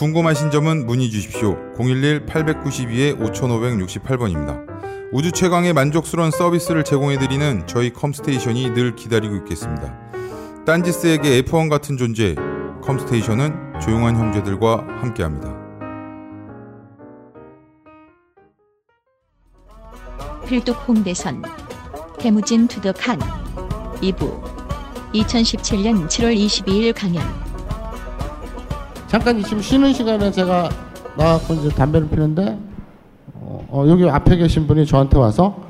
궁금하신 점은 문의 주십시오. 011-892-5568번입니다. 우주 최강의 만족스러운 서비스를 제공해드리는 저희 컴스테이션이 늘 기다리고 있겠습니다. 딴지스에게 F1 같은 존재, 컴스테이션은 조용한 형제들과 함께합니다. 필독 홍대선 테무진 to the 칸 2부 2017년 7월 22일 강연 잠깐 지금 쉬는 시간에 제가 나가고 이제 담배를 피는데 어, 어, 여기 앞에 계신 분이 저한테 와서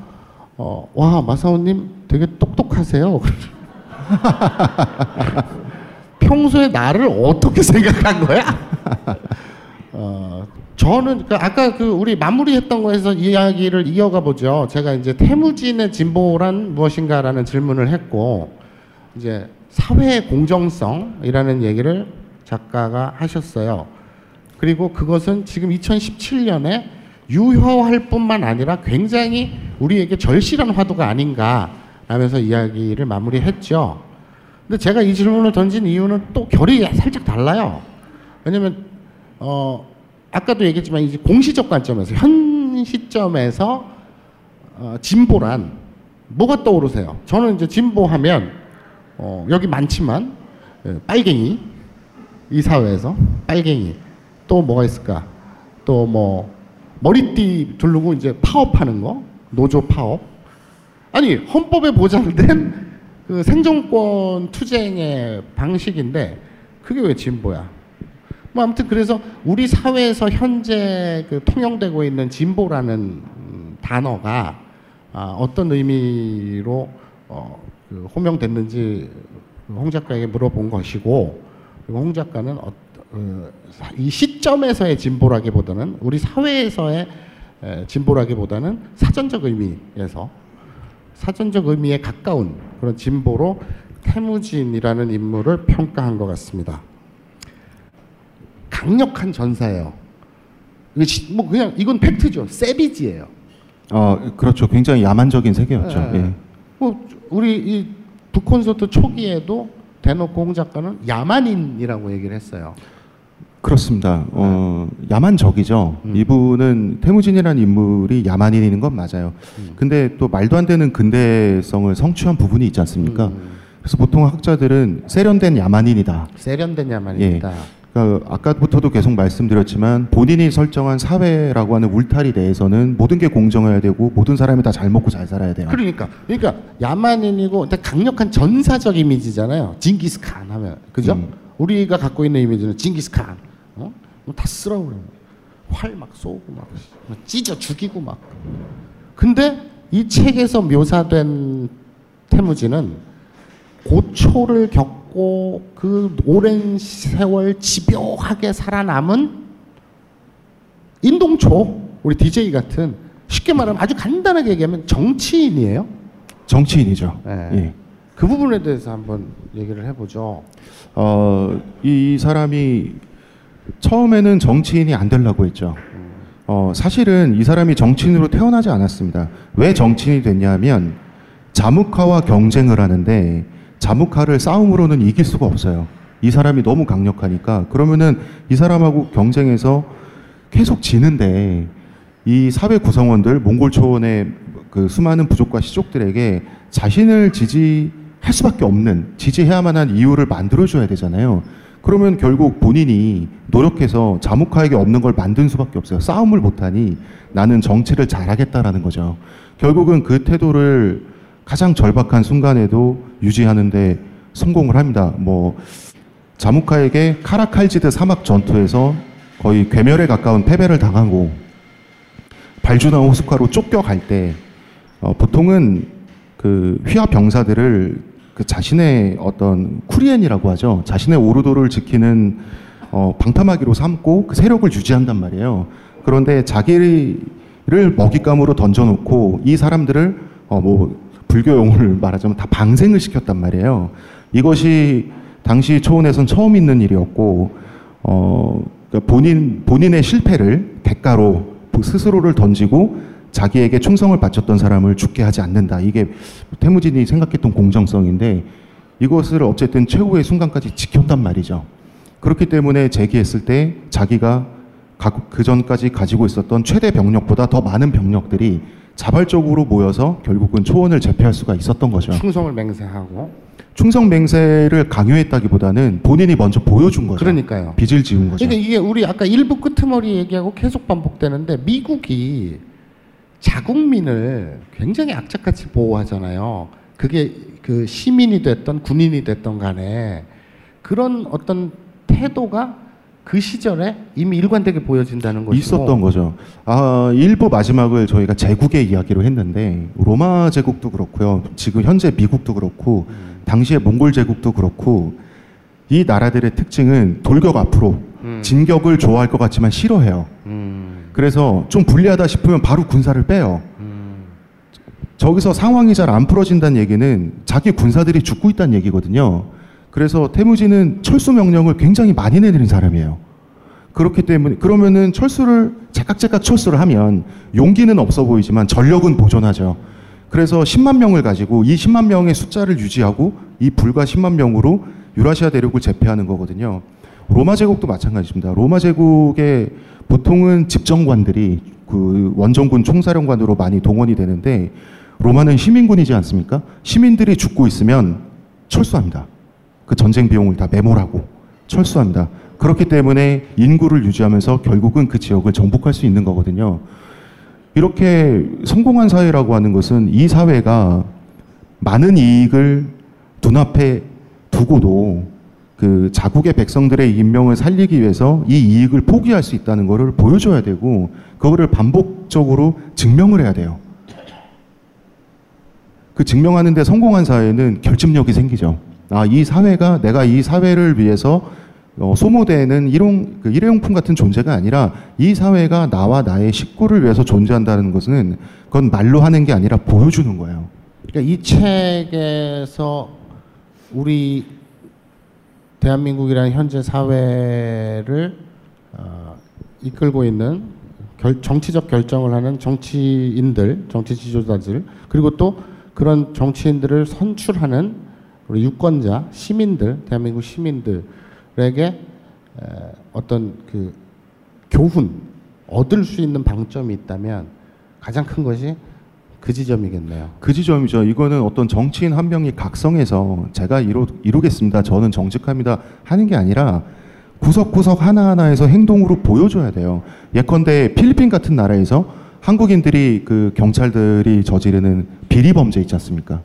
어, 와 마사오님 되게 똑똑하세요. 평소에 나를 어떻게 생각한 거야? 어, 저는 그 아까 그 우리 마무리했던 거에서 이야기를 이어가 보죠. 제가 이제 태무진의 진보란 무엇인가라는 질문을 했고 이제 사회의 공정성이라는 얘기를 작가가 하셨어요. 그리고 그것은 지금 2017년에 유효할 뿐만 아니라 굉장히 우리에게 절실한 화두가 아닌가 라면서 이야기를 마무리했죠. 근데 제가 이 질문을 던진 이유는 또 결이 살짝 달라요. 왜냐면 어 아까도 얘기했지만 이제 공시적 관점에서 현 시점에서 어, 진보란 뭐가 떠오르세요? 저는 이제 진보하면 어, 여기 많지만 예, 빨갱이 이 사회에서 빨갱이 또 뭐가 있을까? 또 뭐 머리띠 두르고 이제 파업하는 거 노조 파업 아니 헌법에 보장된 그 생존권 투쟁의 방식인데 그게 왜 진보야? 뭐 아무튼 그래서 우리 사회에서 현재 그 통용되고 있는 진보라는 음, 단어가 아, 어떤 의미로 어, 그 호명됐는지 홍 작가에게 물어본 것이고 그리고 홍 작가는 어, 어, 이 시점에서의 진보라기보다는 우리 사회에서의 에, 진보라기보다는 사전적 의미에서 사전적 의미에 가까운 그런 진보로 태무진이라는 인물을 평가한 것 같습니다. 강력한 전사예요. 뭐 그냥 이건 팩트죠. 세비지예요. 어, 그렇죠. 굉장히 야만적인 세계였죠. 예. 예. 뭐 우리 이 북콘서트 초기에도 대놓고 홍 작가는 야만인이라고 얘기를 했어요. 그렇습니다. 어, 야만적이죠. 음. 이분은 태무진이라는 인물이 야만인인 건 맞아요. 음. 근데 또 말도 안 되는 근대성을 성취한 부분이 있지 않습니까? 음, 그래서 보통 학자들은 세련된 야만인이다. 세련된 야만인이다. 그러니까 아까부터도 계속 말씀드렸지만 본인이 설정한 사회라고 하는 울타리 내에서는 모든 게 공정해야 되고 모든 사람이 다 잘 먹고 잘 살아야 돼요. 그러니까 그러니까 야만인이고 강력한 전사적 이미지잖아요. 징기스칸 하면 그죠? 음. 우리가 갖고 있는 이미지는 징기스칸. 어? 뭐다 쓰라고 그래. 활막 쏘고 막 찢어 죽이고 막. 근데 이 책에서 묘사된 태무진은 고초를 겪 고 그 오랜 세월 집요하게 살아남은 인동초 우리 DJ 같은 쉽게 말하면 아주 간단하게 얘기하면 정치인이에요. 정치인이죠. 예. 예. 그 부분에 대해서 한번 얘기를 해보죠. 어, 이 사람이 처음에는 정치인이 안 되려고 했죠. 어, 사실은 이 사람이 정치인으로 태어나지 않았습니다. 왜 정치인이 됐냐면 자묵화와 경쟁을 하는데 자묵화를 싸움으로는 이길 수가 없어요. 이 사람이 너무 강력하니까 그러면은 이 사람하고 경쟁해서 계속 지는데 이 사회 구성원들 몽골 초원의 그 수많은 부족과 시족들에게 자신을 지지할 수밖에 없는 지지해야만 한 이유를 만들어줘야 되잖아요. 그러면 결국 본인이 노력해서 자묵화에게 없는 걸 만든 수밖에 없어요. 싸움을 못하니 나는 정치를 잘하겠다라는 거죠. 결국은 그 태도를 가장 절박한 순간에도 유지하는데 성공을 합니다. 뭐 자무카에게 카라칼지드 사막 전투에서 거의 괴멸에 가까운 패배를 당하고 발주나 호숫가로 쫓겨갈 때 어, 보통은 그 휘하 병사들을 그 자신의 어떤 쿠리엔이라고 하죠. 자신의 오르도를 지키는 어, 방탐하기로 삼고 그 세력을 유지한단 말이에요. 그런데 자기를 먹잇감으로 던져놓고 이 사람들을 어 뭐 불교 용어를 말하자면 다 방생을 시켰단 말이에요. 이것이 당시 초원에선 처음 있는 일이었고 어 그러니까 본인 본인의 실패를 대가로 스스로를 던지고 자기에게 충성을 바쳤던 사람을 죽게 하지 않는다. 이게 태무진이 생각했던 공정성인데 이것을 어쨌든 최후의 순간까지 지켰단 말이죠. 그렇기 때문에 제기했을 때 자기가 그 전까지 가지고 있었던 최대 병력보다 더 많은 병력들이 자발적으로 모여서 결국은 초원을 제패할 수가 있었던 거죠. 충성을 맹세하고 충성 맹세를 강요했다기보다는 본인이 먼저 보여준 거죠. 그러니까요. 빚을 지은 거죠. 그러니까 이게 우리 아까 일부 끄트머리 얘기하고 계속 반복되는데 미국이 자국민을 굉장히 악착같이 보호하잖아요. 그게 그 시민이 됐던 군인이 됐던 간에 그런 어떤 태도가 그 시절에 이미 일관되게 보여진다는 것이고 있었던 거죠. 아, 일부 마지막을 저희가 제국의 이야기로 했는데 로마 제국도 그렇고요. 지금 현재 미국도 그렇고 당시의 몽골 제국도 그렇고 이 나라들의 특징은 돌격 앞으로 음. 진격을 좋아할 것 같지만 싫어해요. 음, 그래서 좀 불리하다 싶으면 바로 군사를 빼요. 음, 저기서 상황이 잘 안 풀어진다는 얘기는 자기 군사들이 죽고 있다는 얘기거든요. 그래서 태무진은 철수 명령을 굉장히 많이 내리는 사람이에요. 그렇기 때문에 그러면은 철수를 제깍제깍 철수를 하면 용기는 없어 보이지만 전력은 보존하죠. 그래서 10만 명을 가지고 이 10만 명의 숫자를 유지하고 이 불과 10만 명으로 유라시아 대륙을 제패하는 거거든요. 로마 제국도 마찬가지입니다. 로마 제국의 보통은 집정관들이 그 원정군 총사령관으로 많이 동원이 되는데 로마는 시민군이지 않습니까? 시민들이 죽고 있으면 철수합니다. 그 전쟁 비용을 다 매몰하고 철수합니다. 그렇기 때문에 인구를 유지하면서 결국은 그 지역을 정복할 수 있는 거거든요. 이렇게 성공한 사회라고 하는 것은 이 사회가 많은 이익을 눈앞에 두고도 그 자국의 백성들의 인명을 살리기 위해서 이 이익을 포기할 수 있다는 것을 보여줘야 되고 그거를 반복적으로 증명을 해야 돼요. 그 증명하는데 성공한 사회는 결집력이 생기죠. 아, 이 사회가 내가 이 사회를 위해서 어, 소모되는 일용, 그 일회용품 같은 존재가 아니라 이 사회가 나와 나의 식구를 위해서 존재한다는 것은 그건 말로 하는 게 아니라 보여주는 거예요. 그러니까 이 책에서 우리 대한민국이라는 현재 사회를 어, 이끌고 있는 결, 정치적 결정을 하는 정치인들, 정치 지도자들, 그리고 또 그런 정치인들을 선출하는 우리 유권자, 시민들, 대한민국 시민들에게 에, 어떤 그 교훈 얻을 수 있는 방점이 있다면 가장 큰 것이 그 지점이겠네요. 그 지점이죠. 이거는 어떤 정치인 한 명이 각성해서 제가 이루, 이루겠습니다. 저는 정직합니다. 하는 게 아니라 구석구석 하나하나에서 행동으로 보여줘야 돼요. 예컨대 필리핀 같은 나라에서 한국인들이 그 경찰들이 저지르는 비리 범죄 있지 않습니까?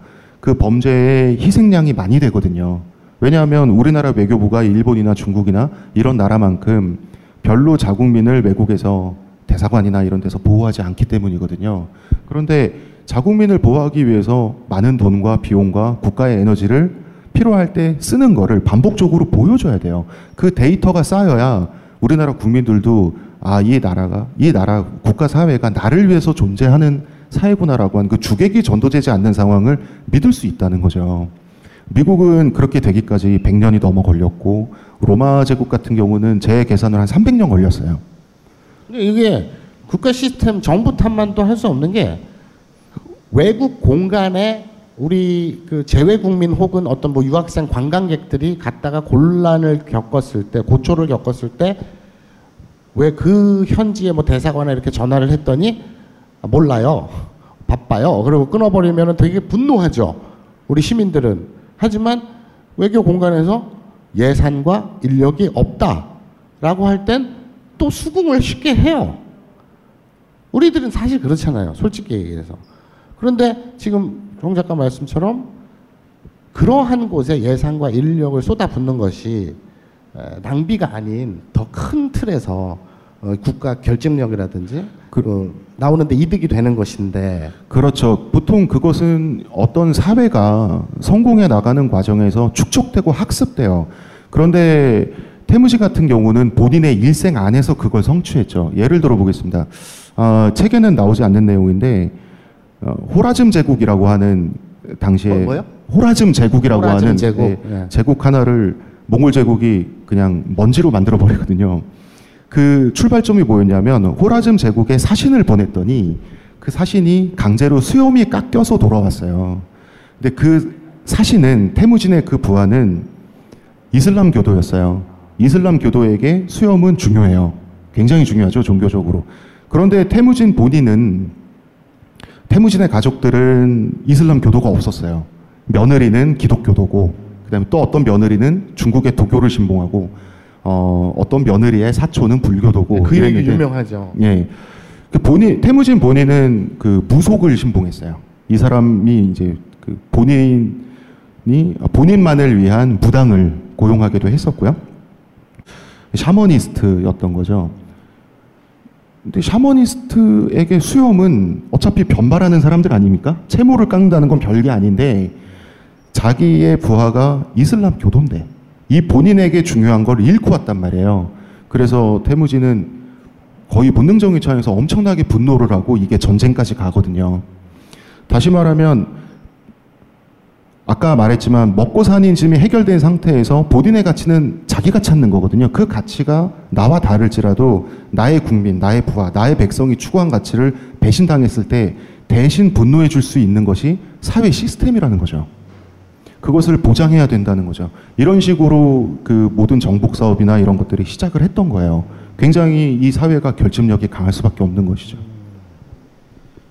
그 범죄의 희생양이 많이 되거든요. 왜냐하면 우리나라 외교부가 일본이나 중국이나 이런 나라만큼 별로 자국민을 외국에서 대사관이나 이런 데서 보호하지 않기 때문이거든요. 그런데 자국민을 보호하기 위해서 많은 돈과 비용과 국가의 에너지를 필요할 때 쓰는 거를 반복적으로 보여줘야 돼요. 그 데이터가 쌓여야 우리나라 국민들도 아, 이 나라가, 이 나라, 국가 사회가 나를 위해서 존재하는 사회구나라고 하는 그 주객이 전도되지 않는 상황을 믿을 수 있다는 거죠. 미국은 그렇게 되기까지 100년이 넘어 걸렸고, 로마 제국 같은 경우는 제 계산으로 한 300년 걸렸어요. 근데 이게 국가 시스템 정부 탓만도 할 수 없는 게 외국 공간에 우리 그 재외 국민 혹은 어떤 뭐 유학생 관광객들이 갔다가 곤란을 겪었을 때 고초를 겪었을 때 왜 그 현지에 뭐 대사관에 이렇게 전화를 했더니 아, 몰라요 바빠요 그리고 끊어버리면 되게 분노하죠 우리 시민들은 하지만 외교 공간에서 예산과 인력이 없다라고 할 땐 또 수긍을 쉽게 해요. 우리들은 사실 그렇잖아요. 솔직히 얘기해서. 그런데 지금 정 작가 말씀처럼 그러한 곳에 예산과 인력을 쏟아붓는 것이 에, 낭비가 아닌 더 큰 틀에서 어, 국가 결집력이라든지 그, 나오는데 이득이 되는 것인데 그렇죠. 보통 그것은 어떤 사회가 성공해 나가는 과정에서 축적되고 학습돼요. 그런데 태무지 같은 경우는 본인의 일생 안에서 그걸 성취했죠. 예를 들어 보겠습니다. 어, 책에는 나오지 않는 내용인데 어, 호라즘 제국이라고 하는 당시에 뭐-? 호라즘 제국이라고 호라즘 하는 제국, 예, 예. 제국 하나를 몽골 제국이 그냥 먼지로 만들어 버리거든요. 그 출발점이 뭐였냐면 호라즘 제국에 사신을 보냈더니 그 사신이 강제로 수염이 깎여서 돌아왔어요. 근데 그 사신은 태무진의 그 부하는 이슬람 교도였어요. 이슬람 교도에게 수염은 중요해요. 굉장히 중요하죠, 종교적으로. 그런데 태무진 본인은 태무진의 가족들은 이슬람 교도가 없었어요. 며느리는 기독교도고, 그다음에 또 어떤 며느리는 중국의 도교를 신봉하고, 어, 어떤 며느리의 사촌은 불교도고. 그 얘기 유명하죠. 예. 그 본인 태무진 본인은 그 무속을 신봉했어요. 이 사람이 이제 그 본인이 본인만을 위한 무당을 고용하기도 했었고요. 샤머니스트였던 거죠. 근데 샤머니스트에게 수염은 어차피 변발하는 사람들 아닙니까? 채모를 깎는다는 건 별게 아닌데 자기의 부하가 이슬람 교도인데 이 본인에게 중요한 걸 잃고 왔단 말이에요. 그래서 태무진은 거의 본능적인 차원에서 엄청나게 분노를 하고 이게 전쟁까지 가거든요. 다시 말하면 아까 말했지만 먹고 사는 짐이 해결된 상태에서 본인의 가치는 자기가 찾는 거거든요. 그 가치가 나와 다를지라도 나의 국민, 나의 부하, 나의 백성이 추구한 가치를 배신당했을 때 대신 분노해 줄 수 있는 것이 사회 시스템이라는 거죠. 그것을 보장해야 된다는 거죠. 이런 식으로 그 모든 정복 사업이나 이런 것들이 시작을 했던 거예요. 굉장히 이 사회가 결집력이 강할 수밖에 없는 것이죠.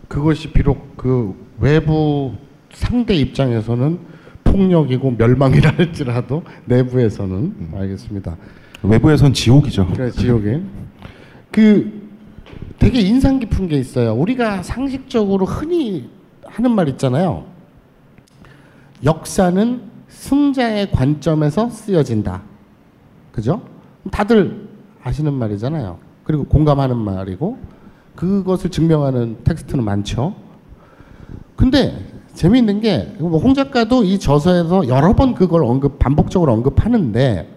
그것이 비록 그 외부 상대 입장에서는 폭력이고 멸망이라 할지라도 내부에서는 알겠습니다. 외부에선 지옥이죠. 그래 지옥에 그 되게 인상 깊은 게 있어요. 우리가 상식적으로 흔히 하는 말 있잖아요. 역사는 승자의 관점에서 쓰여진다. 그죠? 다들 아시는 말이잖아요. 그리고 공감하는 말이고 그것을 증명하는 텍스트는 많죠. 근데 재미있는 게뭐홍 작가도 이 저서에서 여러 번 그걸 언급 반복적으로 언급하는데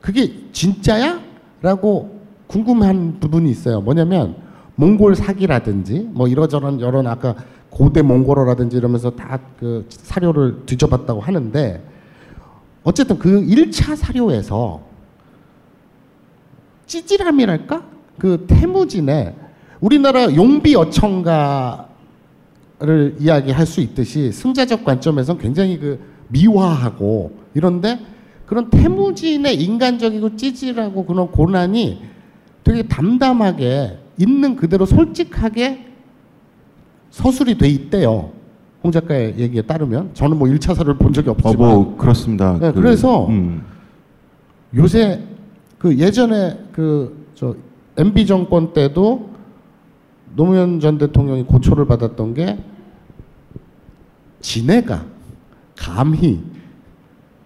그게 진짜야? 라고 궁금한 부분이 있어요. 뭐냐면 몽골 사기라든지 뭐 이러저런 여러 아까 고대 몽골어라든지 이러면서 다 그 사료를 뒤져봤다고 하는데 어쨌든 그 1차 사료에서 찌질함이랄까? 그 태무진의 우리나라 용비 어청가를 이야기할 수 있듯이 승자적 관점에서 굉장히 그 미화하고 이런데 그런 태무진의 인간적이고 찌질하고 그런 고난이 되게 담담하게 있는 그대로 솔직하게 서술이 돼 있대요. 홍 작가의 얘기에 따르면 저는 뭐 1차 사를 본 적이 어, 없지만 뭐 그렇습니다. 네, 그 래서 음. 요새 그 예전에 그 저 MB 정권 때도 노무현 전 대통령이 고초를 받았던 게 지네가 감히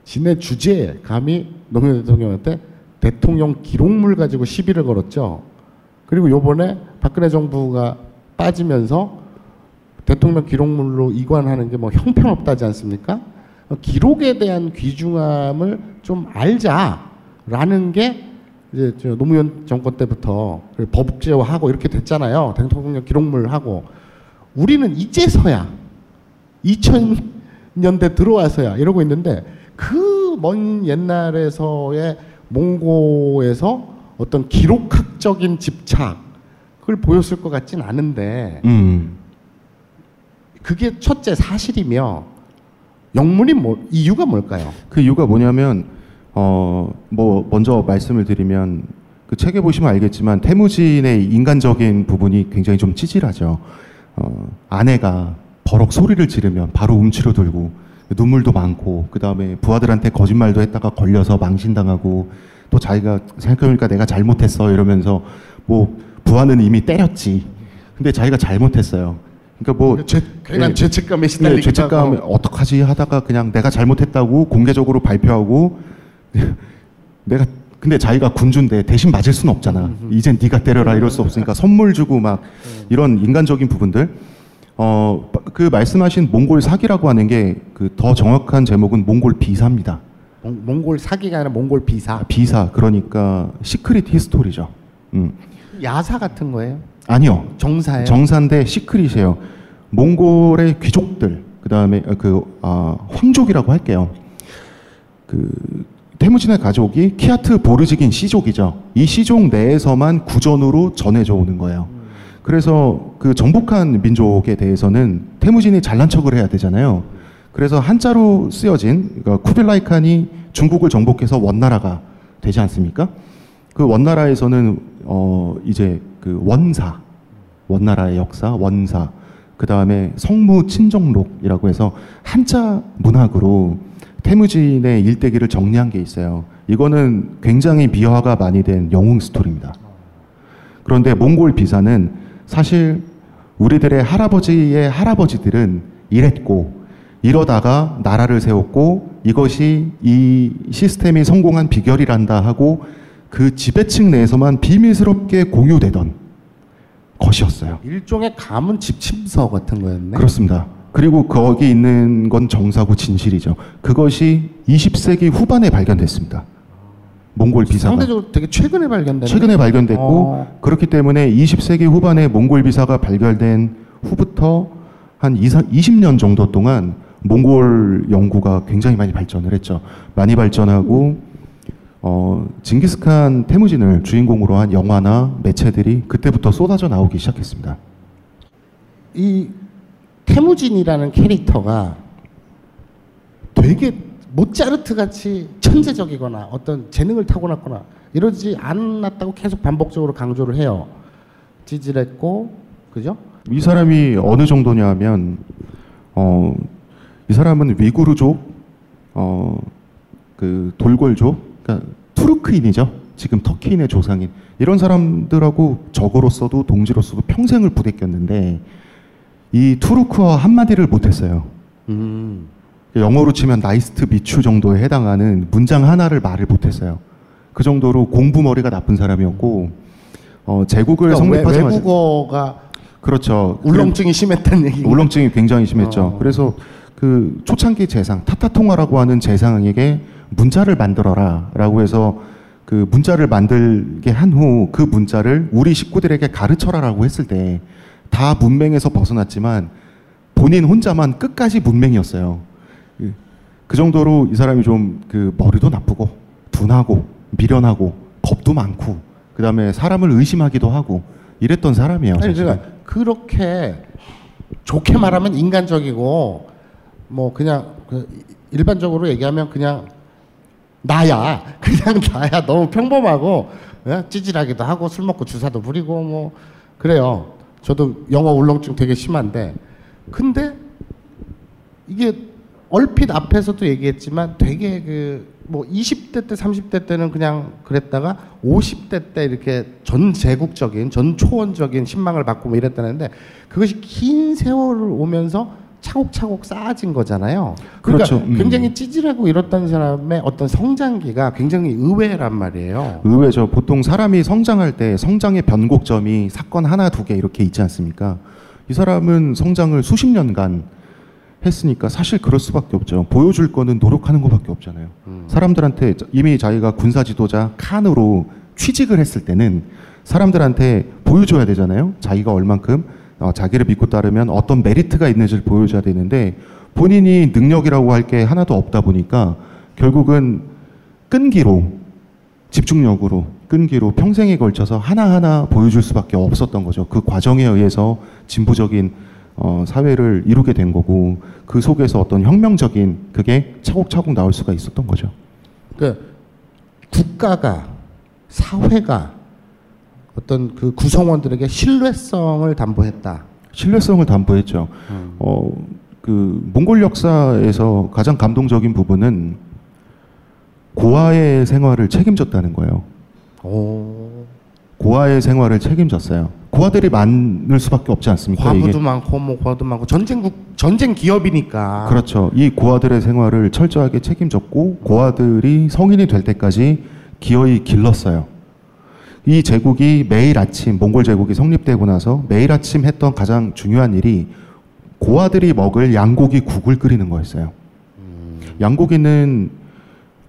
지네 주제에 감히 노무현 대통령한테 대통령 기록물 가지고 시비를 걸었죠. 그리고 요번에 박근혜 정부가 빠지면서 대통령 기록물로 이관하는 게 뭐 형편없다지 않습니까? 기록에 대한 귀중함을 좀 알자라는 게 이제 저 노무현 정권 때부터 그 법제화하고 이렇게 됐잖아요. 대통령 기록물 하고 우리는 이제서야 2000년대 들어와서야 이러고 있는데 그 먼 옛날에서의 몽고에서 어떤 기록학적인 집착을 보였을 것 같진 않은데 음. 그게 첫째 사실이며 영문이 뭐 이유가 뭘까요? 그 이유가 뭐냐면 어 뭐 먼저 말씀을 드리면 그 책에 보시면 알겠지만 태무진의 인간적인 부분이 굉장히 좀 찌질하죠. 어 아내가 버럭 소리를 지르면 바로 움츠러 들고 눈물도 많고 그 다음에 부하들한테 거짓말도 했다가 걸려서 망신당하고 또 자기가 생각해보니까 내가 잘못했어 이러면서 뭐 부하는 이미 때렸지. 근데 자기가 잘못했어요. 그러니까 뭐 죄, 괜한 예. 죄책감에 네, 시달리기도 죄책감에 하고. 어떡하지 하다가 그냥 내가 잘못했다고 공개적으로 발표하고 내가 근데 자기가 군주인데 대신 맞을 수는 없잖아. 이젠 네가 때려라 이럴 수 없으니까 선물 주고 막 이런 인간적인 부분들. 어 그 말씀하신 몽골 사기라고 하는 게 그 더 정확한 제목은 몽골 비사입니다. 몽, 몽골 사기가 아니라 몽골 비사. 비사 그러니까 Secret History죠. 음. 야사 같은 거예요? 아니요. 정사예요? 정사인데 secret이에요. 몽골의 귀족들 그다음에 그 아, 황족이라고 할게요. 그 테무진의 가족이 키아트 보르지긴 씨족이죠. 이 씨족 내에서만 구전으로 전해져 오는 거예요. 그래서 그 정복한 민족에 대해서는 테무진이 잘난 척을 해야 되잖아요. 그래서 한자로 쓰여진 그러니까 쿠빌라이 칸이 중국을 정복해서 원나라가 되지 않습니까? 그 원나라에서는 어 이제 그 원사 원나라의 역사 원사 그 다음에 성무 친정록이라고 해서 한자 문학으로 테무진의 일대기를 정리한 게 있어요. 이거는 굉장히 미화가 많이 된 영웅 스토리입니다. 그런데 몽골 비사는 사실 우리들의 할아버지의 할아버지들은 이랬고 이러다가 나라를 세웠고 이것이 이 시스템이 성공한 비결이란다 하고 그 지배층 내에서만 비밀스럽게 공유되던 것이었어요. 일종의 가문 집침서 같은 거였네. 그렇습니다. 그리고 거기 있는 건 정사고 진실이죠. 그것이 20세기 후반에 발견됐습니다. 몽골 비사가 상대적으로 되게 최근에 발견된. 최근에 발견됐고 어. 그렇기 때문에 20세기 후반에 몽골 비사가 발견된 후부터 한 20, 20년 정도 동안 몽골 연구가 굉장히 많이 발전을 했죠. 많이 발전하고 어, 징기스칸 태무진을 주인공으로 한 영화나 매체들이 그때부터 쏟아져 나오기 시작했습니다. 이 태무진이라는 캐릭터가 되게 모차르트 같이 천재적이거나 어떤 재능을 타고났거나 이러지 않았다고 계속 반복적으로 강조를 해요. 찌질했고 그죠? 이 사람이 어느 정도냐면 어, 이 사람은 위구르족, 어, 그 돌궐족, 그러니까 투르크인이죠. 지금 터키인의 조상인 이런 사람들하고 적으로서도 동지로서도 평생을 부대꼈는데 이 투르크어 한마디를 못했어요. 음. 영어로 치면 nice to meet you 정도에 해당하는 문장 하나를 말을 못했어요. 그 정도로 공부 머리가 나쁜 사람이었고 어, 제국을 그러니까 외, 성립하자마자 외국어가 그렇죠. 울렁증이 심했다는 얘기. 울렁증이 굉장히 심했죠. 어. 그래서 그 초창기 재상 타타통화라고 하는 재상에게 문자를 만들어라라고 해서 그 문자를 만들게 한 후 그 문자를 우리 식구들에게 가르쳐라라고 했을 때 다 문맹에서 벗어났지만 본인 혼자만 끝까지 문맹이었어요. 그- 그 정도로 이 사람이 좀 그 머리도 나쁘고 둔하고 미련하고 겁도 많고 그 다음에 사람을 의심하기도 하고 이랬던 사람이에요. 아니 사실은. 그러니까 그렇게 좋게 말하면 인간적이고 뭐 그냥 그 일반적으로 얘기하면 그냥 나야 그냥 나야 너무 평범하고 예? 찌질하기도 하고 술 먹고 주사도 부리고 뭐 그래요. 저도 영어 울렁증 되게 심한데 근데 이게 얼핏 앞에서도 얘기했지만 되게 그 뭐 20대 때 30대 때는 그냥 그랬다가 50대 때 이렇게 전 제국적인 전 초원적인 신망을 받고 뭐 이랬다는데 그것이 긴 세월을 오면서 차곡차곡 쌓아진 거잖아요. 그러니까 그렇죠. 음. 굉장히 찌질하고 이렇다는 사람의 어떤 성장기가 굉장히 의외란 말이에요. 의외죠. 보통 사람이 성장할 때 성장의 변곡점이 사건 하나 두 개 이렇게 있지 않습니까? 이 사람은 성장을 수십 년간 했으니까 사실 그럴 수밖에 없죠. 보여줄 거는 노력하는 것밖에 없잖아요. 사람들한테 이미 자기가 군사 지도자 칸으로 취직을 했을 때는 사람들한테 보여줘야 되잖아요. 자기가 얼만큼 어, 자기를 믿고 따르면 어떤 메리트가 있는지를 보여줘야 되는데 본인이 능력이라고 할 게 하나도 없다 보니까 결국은 끈기로 집중력으로 끈기로 평생에 걸쳐서 하나하나 보여줄 수밖에 없었던 거죠. 그 과정에 의해서 진보적인 어, 사회를 이루게 된 거고 그 속에서 어떤 혁명적인 그게 차곡차곡 나올 수가 있었던 거죠. 그 국가가 사회가 어떤 그 구성원들에게 신뢰성을 담보했다. 신뢰성을 담보했죠. 어, 그 몽골 역사에서 가장 감동적인 부분은 고아의 생활을 책임졌다는 거예요. 오. 고아의 생활을 책임졌어요. 고아들이 많을 수밖에 없지 않습니까? 과부도 이게 많고 뭐 과도 많고 전쟁국 전쟁 기업이니까. 그렇죠. 이 고아들의 생활을 철저하게 책임졌고 고아들이 성인이 될 때까지 기어이 길렀어요. 이 제국이 매일 아침 몽골 제국이 성립되고 나서 매일 아침 했던 가장 중요한 일이 고아들이 먹을 양고기 국을 끓이는 거였어요. 양고기는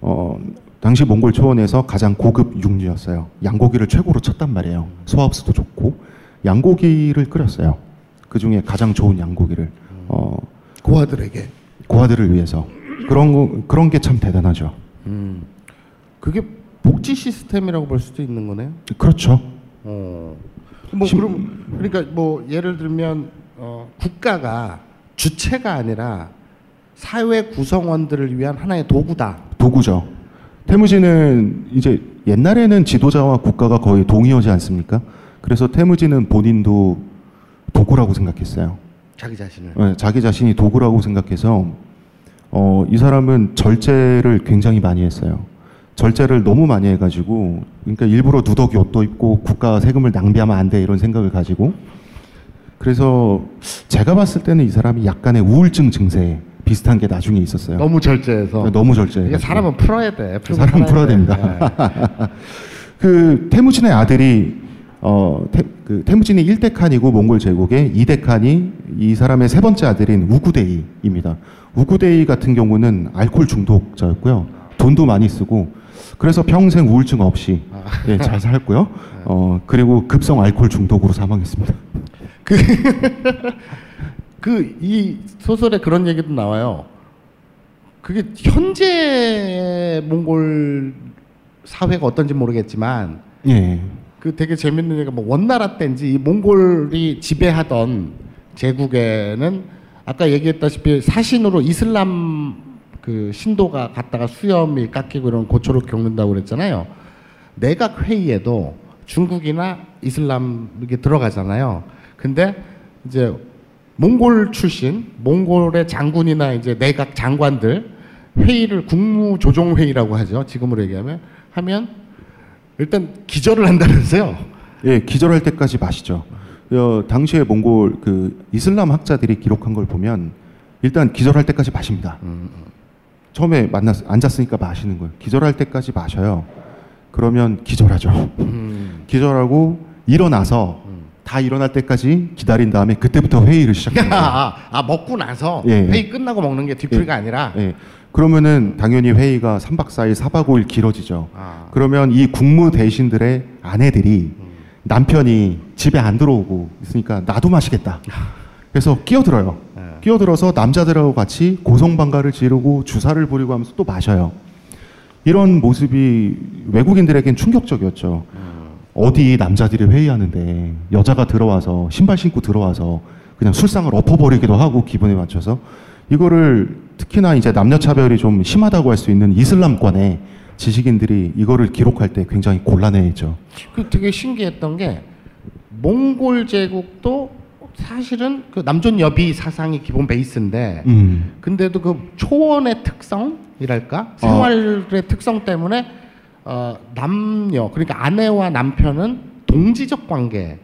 어, 당시 몽골 초원에서 가장 고급 육류였어요. 양고기를 최고로 쳤단 말이에요. 소화흡수도 좋고 양고기를 끓였어요. 그 중에 가장 좋은 양고기를 어, 고아들에게. 고아들을 위해서 그런 거, 그런 게 참 대단하죠. 음. 그게 복지 시스템이라고 볼 수도 있는 거네요. 그렇죠. 어. 뭐 심- 그럼 그러니까 뭐 예를 들면 어, 국가가 주체가 아니라 사회 구성원들을 위한 하나의 도구다. 도구죠. 태무지는 이제 옛날에는 지도자와 국가가 거의 동의하지 않습니까? 그래서 태무지는 본인도 도구라고 생각했어요. 자기 자신을. 네, 자기 자신이 도구라고 생각해서 어, 이 사람은 절제를 굉장히 많이 했어요. 절제를 너무 많이 해가지고 그러니까 일부러 누더기 옷도 입고 국가 세금을 낭비하면 안 돼 이런 생각을 가지고 그래서 제가 봤을 때는 이 사람이 약간의 우울증 증세 비슷한 게 나중에 있었어요. 너무 절제해서. 너무 절제해. 이게 사람은 풀어야 돼. 살아야 풀어야 돼. 됩니다. 그 태무진의 아들이 어, 태, 그 태무진이 1대 칸이고 몽골 제국의 2대 칸이 이 사람의 세 번째 아들인 우구데이입니다. 우구데이 같은 경우는 알코올 중독자였고요. 돈도 많이 쓰고 그래서 평생 우울증 없이 예, 잘 살고요. 어, 그리고 급성 알코올 중독으로 사망했습니다. 그이 소설에 그런 얘기도 나와요. 그게 현재 몽골 사회가 어떤지 모르겠지만 예. 그 되게 재밌는 얘기가 뭐 원나라 때인지 이 몽골이 지배하던 제국에는 아까 얘기했다시피 사신으로 이슬람 그 신도가 갔다가 수염이 깎이고 이런 고초를 겪는다고 그랬잖아요. 내각 회의에도 중국이나 이슬람 이게 들어가잖아요. 근데 이제 몽골 출신 몽골의 장군이나 이제 내각 장관들 회의를 국무조정 회의라고 하죠. 지금으로 얘기하면 하면 일단 기절을 한다면서요. 예, 기절할 때까지 마시죠. 어, 당시에 몽골 그 이슬람 학자들이 기록한 걸 보면 일단 기절할 때까지 마십니다. 처음에 만났 앉았으니까 마시는 거예요. 기절할 때까지 마셔요. 그러면 기절하죠. 기절하고 일어나서 다 일어날 때까지 기다린 다음에 그때부터 회의를 시작해요. 아, 아, 먹고 나서 예, 예. 회의 끝나고 먹는 게 뒤풀이가 예. 아니라 예. 그러면은 당연히 회의가 3박 4일, 4박 5일 길어지죠. 아. 그러면 이 국무 대신들의 아내들이 남편이 집에 안 들어오고 있으니까 나도 마시겠다. 그래서 끼어들어요. 예. 끼어들어서 남자들하고 같이 고성방가를 지르고 주사를 부리고 하면서 또 마셔요. 이런 모습이 외국인들에겐 충격적이었죠. 어디 남자들이 회의하는데 여자가 들어와서 신발 신고 들어와서 그냥 술상을 엎어버리기도 하고 기분에 맞춰서 이거를 특히나 이제 남녀 차별이 좀 심하다고 할 수 있는 이슬람권의 지식인들이 이거를 기록할 때 굉장히 곤란해했죠. 그 되게 신기했던 게 몽골 제국도 사실은 그 남존 여비 사상이 기본 베이스인데 음. 근데도 그 초원의 특성이랄까 생활의 특성 때문에 어, 남녀 그러니까 아내와 남편은 동지적 관계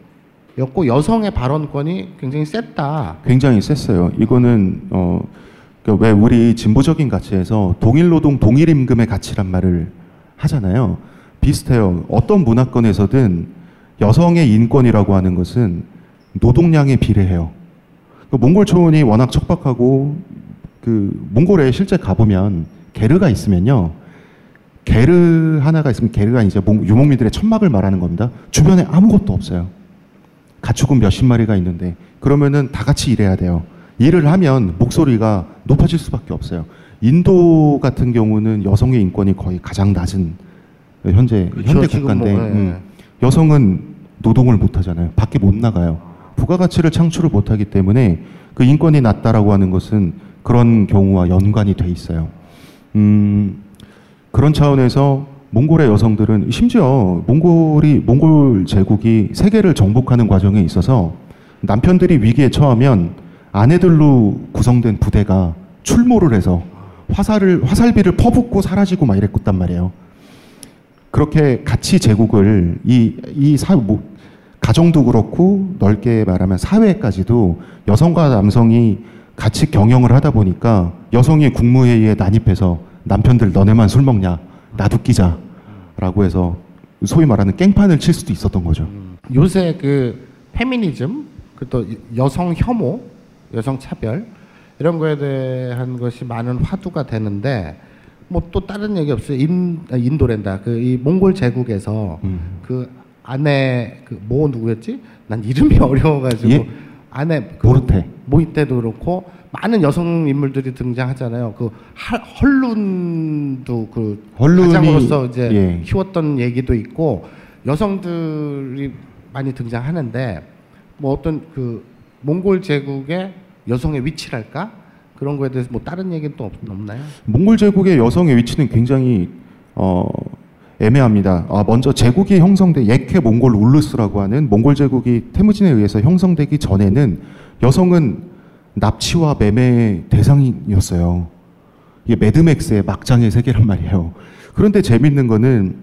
였고 여성의 발언권이 굉장히 셌다. 굉장히 셌어요. 이거는 어, 그왜 우리 진보적인 가치에서 동일 노동 동일 임금의 가치란 말을 하잖아요. 비슷해요. 어떤 문화권에서든 여성의 인권이라고 하는 것은 노동량에 비례해요. 그 몽골 초원이 워낙 척박하고 그 몽골에 실제 가보면 게르가 있으면요. 게르 하나가 있으면 게르가 이제 몽- 유목민들의 천막을 말하는 겁니다. 주변에 아무것도 없어요. 가축은 몇십 마리가 있는데 그러면은 다 같이 일해야 돼요. 일을 하면 목소리가 높아질 수밖에 없어요. 인도 같은 경우는 여성의 인권이 거의 가장 낮은 현재 그쵸, 현대 지금 국가인데 뭐, 예. 음, 여성은 노동을 못 하잖아요. 밖에 못 나가요. 부가가치를 창출을 못 하기 때문에 그 인권이 낮다라고 하는 것은 그런 경우와 연관이 돼 있어요. 음, 그런 차원에서 몽골의 여성들은 심지어 몽골이 몽골 제국이 세계를 정복하는 과정에 있어서 남편들이 위기에 처하면 아내들로 구성된 부대가 출몰을 해서 화살을 화살비를 퍼붓고 사라지고 막 이랬단 말이에요. 그렇게 같이 제국을 이이 사 뭐, 가정도 그렇고 넓게 말하면 사회까지도 여성과 남성이 같이 경영을 하다 보니까 여성이 국무회의에 난입해서 남편들 너네만 술 먹냐 나도 끼자라고 해서 소위 말하는 깽판을 칠 수도 있었던 거죠. 요새 그 페미니즘, 그또 여성 혐오, 여성 차별 이런 거에 대한 것이 많은 화두가 되는데 뭐 또 다른 얘기 없어요. 인 아, 인도랜다. 그 이 몽골 제국에서 음. 그 아내 그뭐 누구였지? 난 이름이 어려워가지고 예. 아내 그 모르테. 모이 때도 그렇고 많은 여성 인물들이 등장하잖아요. 그 하- 헐룬도 그 헐룬이- 가장으로서 이제 예. 키웠던 얘기도 있고 여성들이 많이 등장하는데 뭐 어떤 그 몽골 제국의 여성의 위치랄까 그런 거에 대해서 뭐 다른 얘기는 또 없, 없나요? 몽골 제국의 여성의 위치는 굉장히 어, 애매합니다. 아, 먼저 제국이 형성돼 예케 몽골 울루스라고 하는 몽골 제국이 태무진에 의해서 형성되기 전에는 여성은 납치와 매매의 대상이었어요. 이게 매드맥스의 막장의 세계란 말이에요. 그런데 재밌는 거는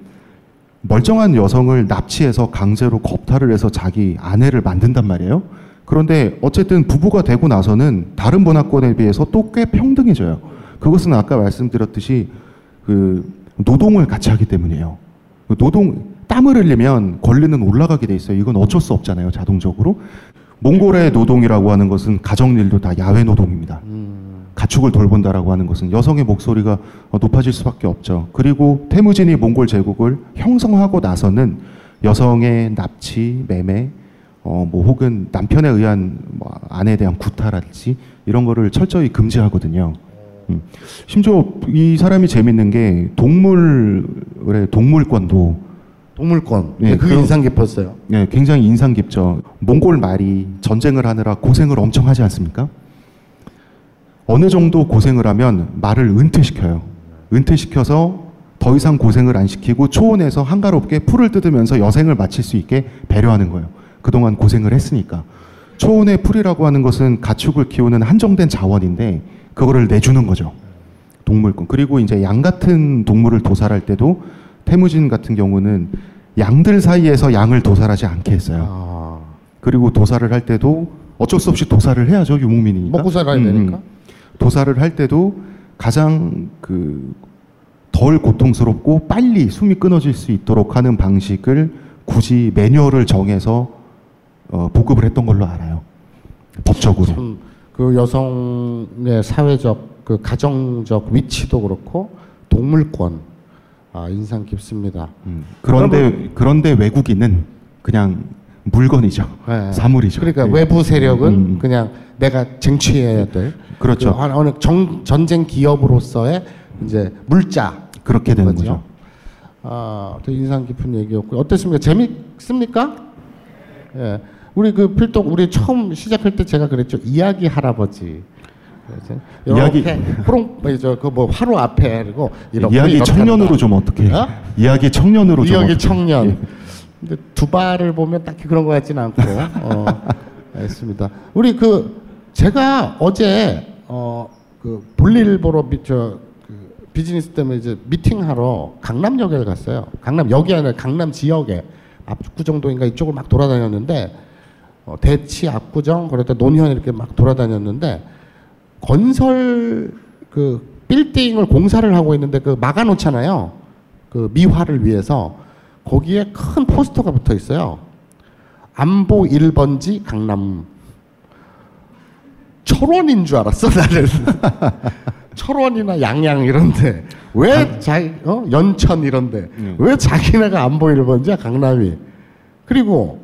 멀쩡한 여성을 납치해서 강제로 겁탈을 해서 자기 아내를 만든단 말이에요. 그런데 어쨌든 부부가 되고 나서는 다른 문화권에 비해서 또 꽤 평등해져요. 그것은 아까 말씀드렸듯이 그 노동을 같이 하기 때문이에요. 그 노동 땀을 흘리면 권리는 올라가게 돼 있어요. 이건 어쩔 수 없잖아요. 자동적으로. 몽골의 노동이라고 하는 것은 가정일도 다 야외 노동입니다. 가축을 돌본다라고 하는 것은 여성의 목소리가 어, 높아질 수밖에 없죠. 그리고 태무진이 몽골 제국을 형성하고 나서는 여성의 납치, 매매, 어, 뭐 혹은 남편에 의한 뭐 아내에 대한 구타랄지 이런 거를 철저히 금지하거든요. 음. 심지어 이 사람이 재밌는 게 동물의 동물권도 동물권. 네, 네, 그게 그럼- 인상 깊었어요. 네, 굉장히 인상 깊죠. 몽골 말이 전쟁을 하느라 고생을 엄청 하지 않습니까? 어느 정도 고생을 하면 말을 은퇴시켜요. 은퇴시켜서 더 이상 고생을 안 시키고 초원에서 한가롭게 풀을 뜯으면서 여생을 마칠 수 있게 배려하는 거예요. 그동안 고생을 했으니까. 초원의 풀이라고 하는 것은 가축을 키우는 한정된 자원인데 그거를 내주는 거죠. 동물권. 그리고 이제 양 같은 동물을 도살할 때도 태무진 같은 경우는 양들 사이에서 양을 도살하지 않게 했어요. 아, 그리고 도살을 할 때도 어쩔 수 없이 도살을 해야죠 유목민이니까. 먹고 살아야 음, 음. 되니까. 도살을 할 때도 가장 그 덜 고통스럽고 빨리 숨이 끊어질 수 있도록 하는 방식을 굳이 매뉴얼을 정해서 어, 보급을 했던 걸로 알아요. 법적으로. 참, 그 여성의 사회적 그 가정적 위치도 그렇고 동물권 아 인상 깊습니다. 음. 그런데 그런데 외국인은 그냥 물건이죠. 네. 사물이죠. 그러니까 네. 외부 세력은 음. 그냥 내가 쟁취해야 될 그렇죠. 그 어느 정, 전쟁 기업으로서의 이제 물자 그렇게 되는 거죠. 거죠. 아, 되게 인상 깊은 얘기였고 어땠습니까? 재밌습니까? 예, 우리 그 필독 우리 처음 시작할 때 제가 그랬죠. 이야기 할아버지. 이야기- 프롱 저그뭐 화로 앞에 그리고 이렇게 이야기 청년으로. 좀 어떻게? 어? 이야기 청년으로 좀 이야기? 청년. 예. 근데 두 발을 보면 딱히 그런 것 같지는 않고 어, 알겠습니다. 우리 그 제가 어제 어그 볼일 보러 미, 저, 그 비즈니스 때문에 이제 미팅하러 강남역에 갔어요. 강남역이 아니라 강남 지역에 압구정동인가 이쪽을 막 돌아다녔는데 어, 대치 압구정 그랬다 논현 이렇게 막 돌아다녔는데 건설 그 빌딩을 공사를 하고 있는데 그 막아놓잖아요. 그 미화를 위해서 거기에 큰 포스터가 붙어 있어요. 안보 1번지 강남. 철원인 줄 알았어 나는. 철원이나 양양 이런데 왜 자기 어 연천 이런데 음. 왜 자기네가 안보 1번지야 강남이. 그리고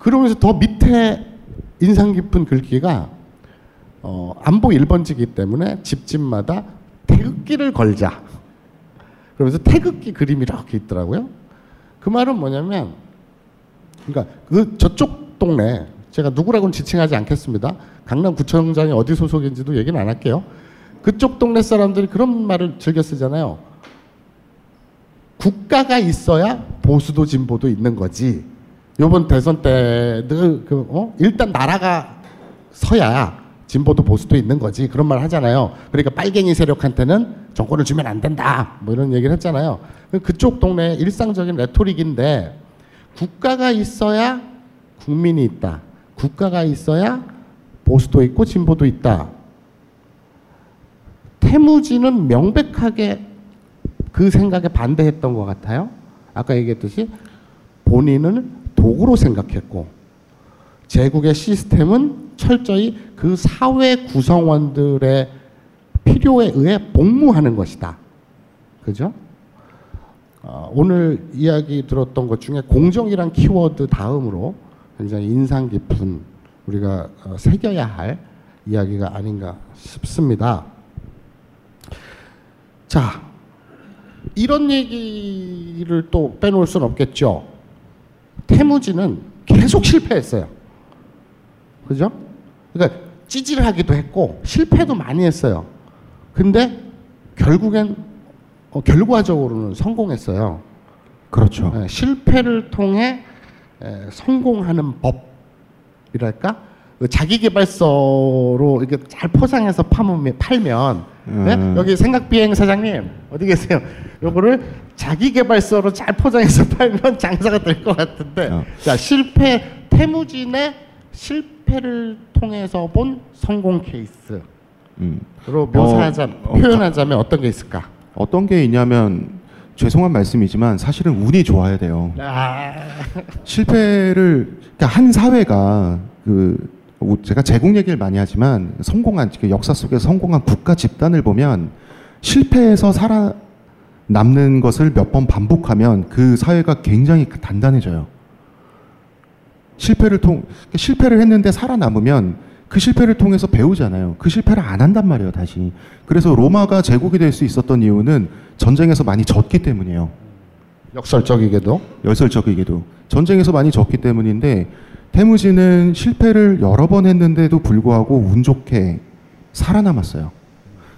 그러면서 더 밑에 인상 깊은 글귀가 어, 안보 1번지기 때문에 집집마다 태극기를 걸자. 그러면서 태극기 그림이 이렇게 있더라고요. 그 말은 뭐냐면, 그러니까 그 저쪽 동네 제가 누구라고는 지칭하지 않겠습니다. 강남구청장이 어디 소속인지도 얘기는 안 할게요. 그쪽 동네 사람들이 그런 말을 즐겨 쓰잖아요. 국가가 있어야 보수도 진보도 있는 거지. 요번 대선 때그 그, 어? 일단 나라가 서야 진보도 보수도 있는 거지 그런 말 하잖아요. 그러니까 빨갱이 세력한테는 정권을 주면 안 된다. 뭐 이런 얘기를 했잖아요. 그쪽 동네 일상적인 레토릭인데 국가가 있어야 국민이 있다. 국가가 있어야 보수도 있고 진보도 있다. 태무지는 명백하게 그 생각에 반대했던 것 같아요. 아까 얘기했듯이 본인은 도구로 생각했고 제국의 시스템은 철저히 그 사회 구성원들의 필요에 의해 복무하는 것이다. 그죠? 어, 오늘 이야기 들었던 것 중에 공정이란 키워드 다음으로 굉장히 인상 깊은 우리가 어, 새겨야 할 이야기가 아닌가 싶습니다. 자, 이런 얘기를 또 빼놓을 수는 없겠죠. 태무지는 계속 실패했어요. 그죠? 그러니까 찌질하기도 했고 실패도 많이 했어요. 근데 결국엔 어, 결과적으로는 성공했어요. 그렇죠. 예, 실패를 통해 에, 성공하는 법이랄까? 그 자기개발서로 이렇게 잘 포장해서 파면, 팔면 네? 음. 여기 생각비행 사장님 어디 계세요? 요거를 자기 개발서로 잘 포장해서 팔면 장사가 될 것 같은데 어. 자 실패 태무진의 실패를 통해서 본 성공 케이스로 음. 묘사하자 어, 표현하자면 어 떤 게 있을까? 어떤 게 있냐면 죄송한 말씀이지만 사실은 운이 좋아야 돼요. 아, 실패를 그러니까 한 사회가 그 제가 제국 얘기를 많이 하지만 성공한 그 역사 속에서 성공한 국가 집단을 보면 실패해서 살아 남는 것을 몇 번 반복하면 그 사회가 굉장히 단단해져요. 실패를 통 실패를 했는데 살아남으면 그 실패를 통해서 배우잖아요. 그 실패를 안 한단 말이에요, 다시. 그래서 로마가 제국이 될 수 있었던 이유는 전쟁에서 많이 졌기 때문이에요. 역설적이게도 열설적이게도 전쟁에서 많이 졌기 때문인데 태무지는 실패를 여러 번 했는데도 불구하고 운 좋게 살아남았어요.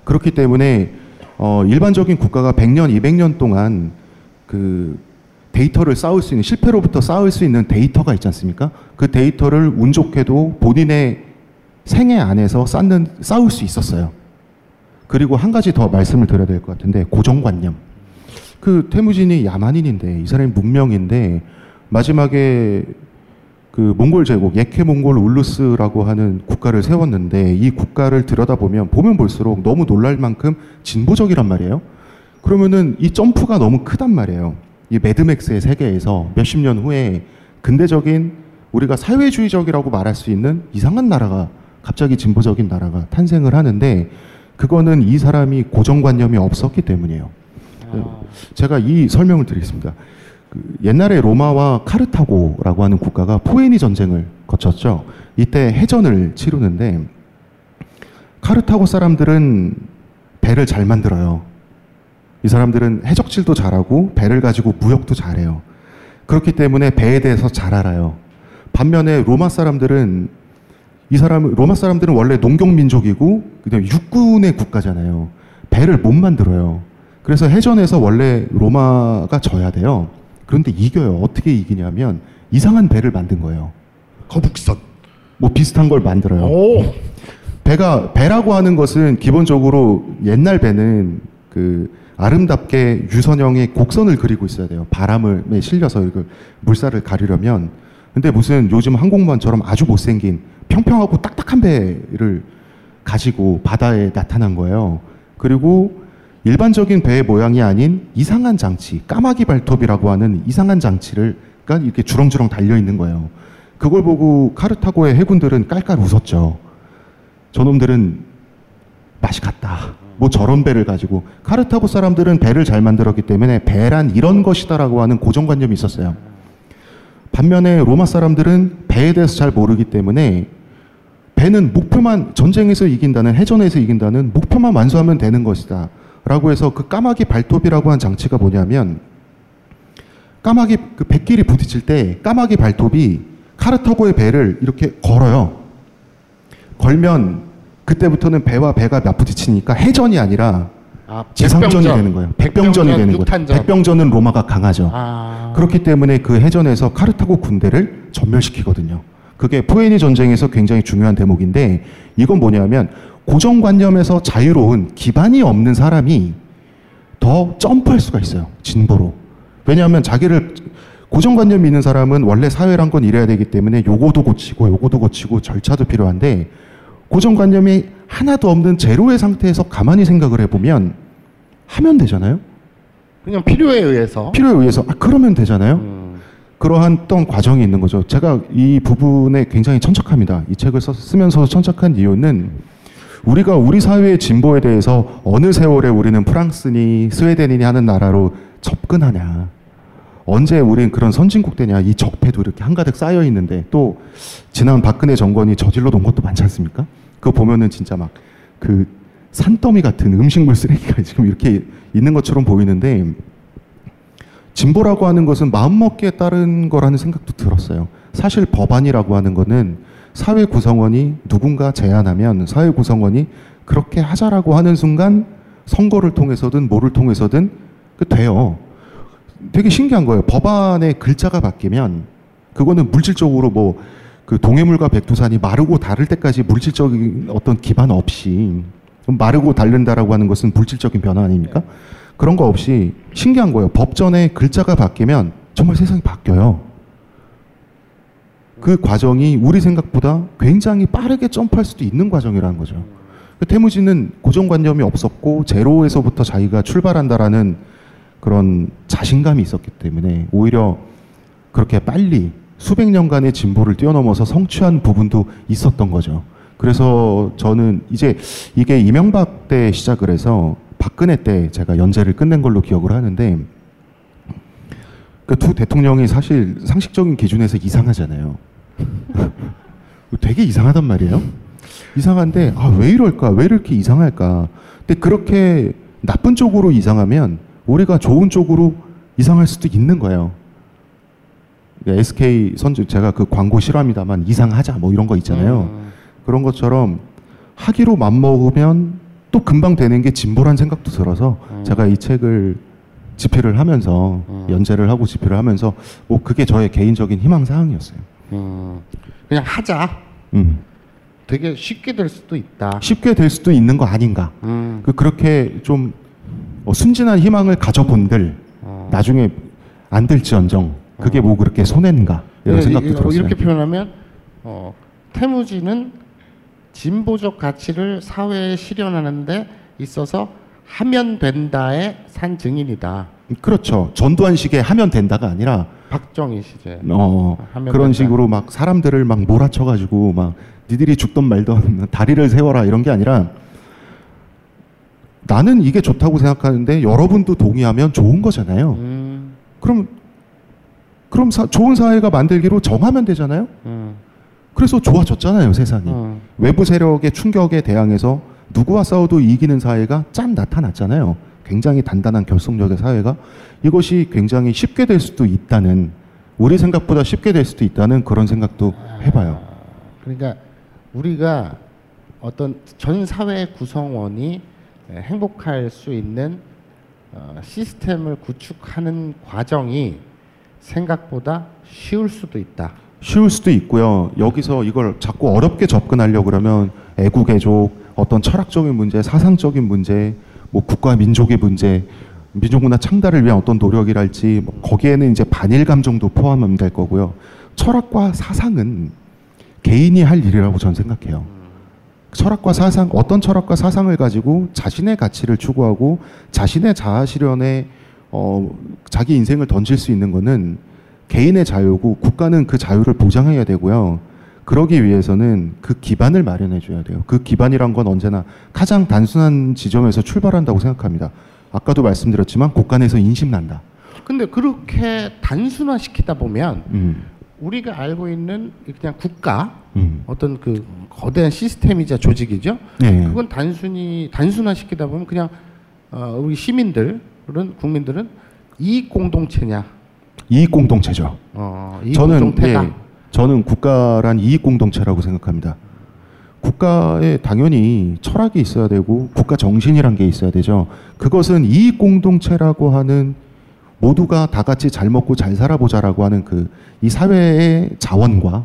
그렇기 때문에 어, 일반적인 국가가 100년, 200년 동안 그 데이터를 쌓을 수 있는 실패로부터 쌓을 수 있는 데이터가 있지 않습니까? 그 데이터를 운 좋게도 본인의 생애 안에서 쌓는 쌓을 수 있었어요. 그리고 한 가지 더 말씀을 드려야 될 것 같은데 고정관념. 그 태무진이 야만인인데 이 사람이 문명인데 마지막에 그 몽골 제국 예케 몽골 울루스라고 하는 국가를 세웠는데 이 국가를 들여다보면 보면 볼수록 너무 놀랄 만큼 진보적이란 말이에요. 그러면은 이 점프가 너무 크단 말이에요. 이 매드맥스의 세계에서 몇십 년 후에 근대적인 우리가 사회주의적이라고 말할 수 있는 이상한 나라가 갑자기 진보적인 나라가 탄생을 하는데 그거는 이 사람이 고정관념이 없었기 때문이에요. 제가 이 설명을 드리겠습니다. 그 옛날에 로마와 카르타고라고 하는 국가가 포에니 전쟁을 거쳤죠. 이때 해전을 치르는데 카르타고 사람들은 배를 잘 만들어요. 이 사람들은 해적질도 잘하고 배를 가지고 무역도 잘해요. 그렇기 때문에 배에 대해서 잘 알아요. 반면에 로마 사람들은 이 사람 로마 사람들은 원래 농경 민족이고 그다음 육군의 국가잖아요. 배를 못 만들어요. 그래서 해전에서 원래 로마가 져야 돼요. 그런데 이겨요. 어떻게 이기냐면 이상한 배를 만든 거예요. 거북선. 뭐 비슷한 걸 만들어요. 오. 배가 배라고 하는 것은 기본적으로 옛날 배는 그 아름답게 유선형의 곡선을 그리고 있어야 돼요. 바람을 실려서 이걸 물살을 가리려면. 근데 무슨 요즘 항공모함처럼 아주 못생긴 평평하고 딱딱한 배를 가지고 바다에 나타난 거예요. 그리고 일반적인 배의 모양이 아닌 이상한 장치, 까마귀 발톱이라고 하는 이상한 장치를 가 이렇게 주렁주렁 달려 있는 거예요. 그걸 보고 카르타고의 해군들은 깔깔 웃었죠. 저놈들은 맛이 갔다. 뭐 저런 배를 가지고 카르타고 사람들은 배를 잘 만들었기 때문에 배란 이런 것이다라고 하는 고정관념이 있었어요. 반면에 로마 사람들은 배에 대해서 잘 모르기 때문에 배는 목표만 전쟁에서 이긴다는 해전에서 이긴다는 목표만 완수하면 되는 것이다. 라고 해서 그 까마귀 발톱이라고 한 장치가 뭐냐면 까마귀 그 백길이 부딪힐 때 까마귀 발톱이 카르타고의 배를 이렇게 걸어요. 걸면 그때부터는 배와 배가 맞부딪히니까 해전이 아니라 아, 지상전이. 되는 거예요. 백병전이 되는 거예요. 육탄전. 백병전은 로마가 강하죠. 아. 그렇기 때문에 그 해전에서 카르타고 군대를 전멸시키거든요. 그게 포에니 전쟁에서 굉장히 중요한 대목인데 이건 뭐냐면 고정관념에서 자유로운 기반이 없는 사람이 더 점프할 수가 있어요. 진보로. 왜냐하면 자기를 고정관념이 있는 사람은 원래 사회란 건 이래야 되기 때문에 요거도 고치고 요거도 고치고 절차도 필요한데 고정관념이 하나도 없는 제로의 상태에서 가만히 생각을 해보면 하면 되잖아요. 그냥 필요에 의해서. 필요에 의해서 아, 그러면 되잖아요. 음. 그러한 어떤 과정이 있는 거죠. 제가 이 부분에 굉장히 천착합니다. 이 책을 써, 쓰면서 천착한 이유는 우리가 우리 사회의 진보에 대해서 어느 세월에 우리는 프랑스니 스웨덴이니 하는 나라로 접근하냐. 언제 우린 그런 선진국 되냐. 이 적폐도 이렇게 한가득 쌓여 있는데 또 지난 박근혜 정권이 저질러 놓은 것도 많지 않습니까? 그거 보면은 진짜 막 그 산더미 같은 음식물 쓰레기가 지금 이렇게 있는 것처럼 보이는데 진보라고 하는 것은 마음먹기에 따른 거라는 생각도 들었어요. 사실 법안이라고 하는 거는 사회 구성원이 누군가 제안하면 사회 구성원이 그렇게 하자라고 하는 순간 선거를 통해서든 뭐를 통해서든 그 돼요. 되게 신기한 거예요. 법안의 글자가 바뀌면 그거는 물질적으로 뭐 그 동해물과 백두산이 마르고 닳을 때까지 물질적인 어떤 기반 없이 마르고 닳는다라고 하는 것은 물질적인 변화 아닙니까? 그런 거 없이 신기한 거예요. 법전의 글자가 바뀌면 정말 세상이 바뀌어요. 그 과정이 우리 생각보다 굉장히 빠르게 점프할 수도 있는 과정이라는 거죠. 그 태무지는 고정관념이 없었고 제로에서부터 자기가 출발한다라는 그런 자신감이 있었기 때문에 오히려 그렇게 빨리 수백 년간의 진보를 뛰어넘어서 성취한 부분도 있었던 거죠. 그래서 저는 이제 이게 이명박 때 시작을 해서 박근혜 때 제가 연재를 끝낸 걸로 기억을 하는데 그 두 대통령이 사실 상식적인 기준에서 이상하잖아요. 되게 이상하단 말이에요. 이상한데 아 왜 이럴까? 왜 이렇게 이상할까? 근데 그렇게 나쁜 쪽으로 이상하면 우리가 좋은 쪽으로 이상할 수도 있는 거예요. SK 선주 제가 그 광고 실화입니다만 이상하자 뭐 이런 거 있잖아요. 음. 그런 것처럼 하기로 맘먹으면 또 금방 되는 게 진보란 생각도 들어서 음. 제가 이 책을 집필을 하면서 음. 연재를 하고 집필을 하면서 뭐 그게 저의 개인적인 희망 사항이었어요. 음. 그냥 하자. 음. 되게 쉽게 될 수도 있다. 쉽게 될 수도 있는 거 아닌가. 음. 그 그렇게 좀 어, 순진한 희망을 가져본들 어. 나중에 안 될지언정 그게 뭐 그렇게 손해인가 이런 네, 생각도 이- 들었어요. 이렇게 표현하면 어, 태무지는 진보적 가치를 사회에 실현하는데 있어서 하면 된다의 산 증인이다. 그렇죠. 전두환식의 하면 된다가 아니라 박정희 시제. 어, 그런. 식으로 막 사람들을 막 몰아쳐가지고 막 니들이 죽던 말던 다리를 세워라 이런 게 아니라 나는 이게 좋다고 생각하는데 여러분도 동의하면 좋은 거잖아요. 음, 그럼 그럼 사- 좋은 사회가 만들기로 정하면 되잖아요. 음, 그래서 좋아졌잖아요 세상이. 음. 외부 세력의 충격에 대항해서 누구와 싸워도 이기는 사회가 짠 나타났잖아요. 굉장히 단단한 결속력의 사회가 이것이 굉장히 쉽게 될 수도 있다는 우리 생각보다 쉽게 될 수도 있다는 그런 생각도 해봐요. 그러니까 우리가 어떤 전 사회 구성원이 행복할 수 있는 어, 시스템을 구축하는 과정이 생각보다 쉬울 수도 있다. 쉬울 수도 있고요. 여기서 이걸 자꾸 어렵게 접근하려고 그러면 애국애족, 어떤 철학적인 문제, 사상적인 문제, 뭐 국가 민족의 문제, 민족문화 창달을 위한 어떤 노력이랄지 뭐 거기에는 이제 반일 감정도 포함하면 될 거고요. 철학과 사상은 개인이 할 일이라고 저는 생각해요. 철학과 사상 어떤 철학과 사상을 가지고 자신의 가치를 추구하고 자신의 자아 실현에 어, 자기 인생을 던질 수 있는 거는 개인의 자유고 국가는 그 자유를 보장해야 되고요. 그러기 위해서는 그 기반을 마련해 줘야 돼요. 그 기반이란 건 언제나 가장 단순한 지점에서 출발한다고 생각합니다. 아까도 말씀드렸지만 국간에서 인심 난다. 근데 그렇게 단순화 시키다 보면 음, 우리가 알고 있는 그냥 국가 음. 어떤 그 거대한 시스템이자 조직이죠. 네. 그건 단순히 단순화 시키다 보면 그냥 어, 우리 시민들은 국민들은 이익 공동체냐, 이익 공동체죠. 어, 이익 저는 공동체다. 예, 저는 국가란 이익 공동체라고 생각합니다. 국가에 당연히 철학이 있어야 되고 국가 정신이란 게 있어야 되죠. 그것은 이익 공동체라고 하는 모두가 다 같이 잘 먹고 잘 살아보자라고 하는 그 이 사회의 자원과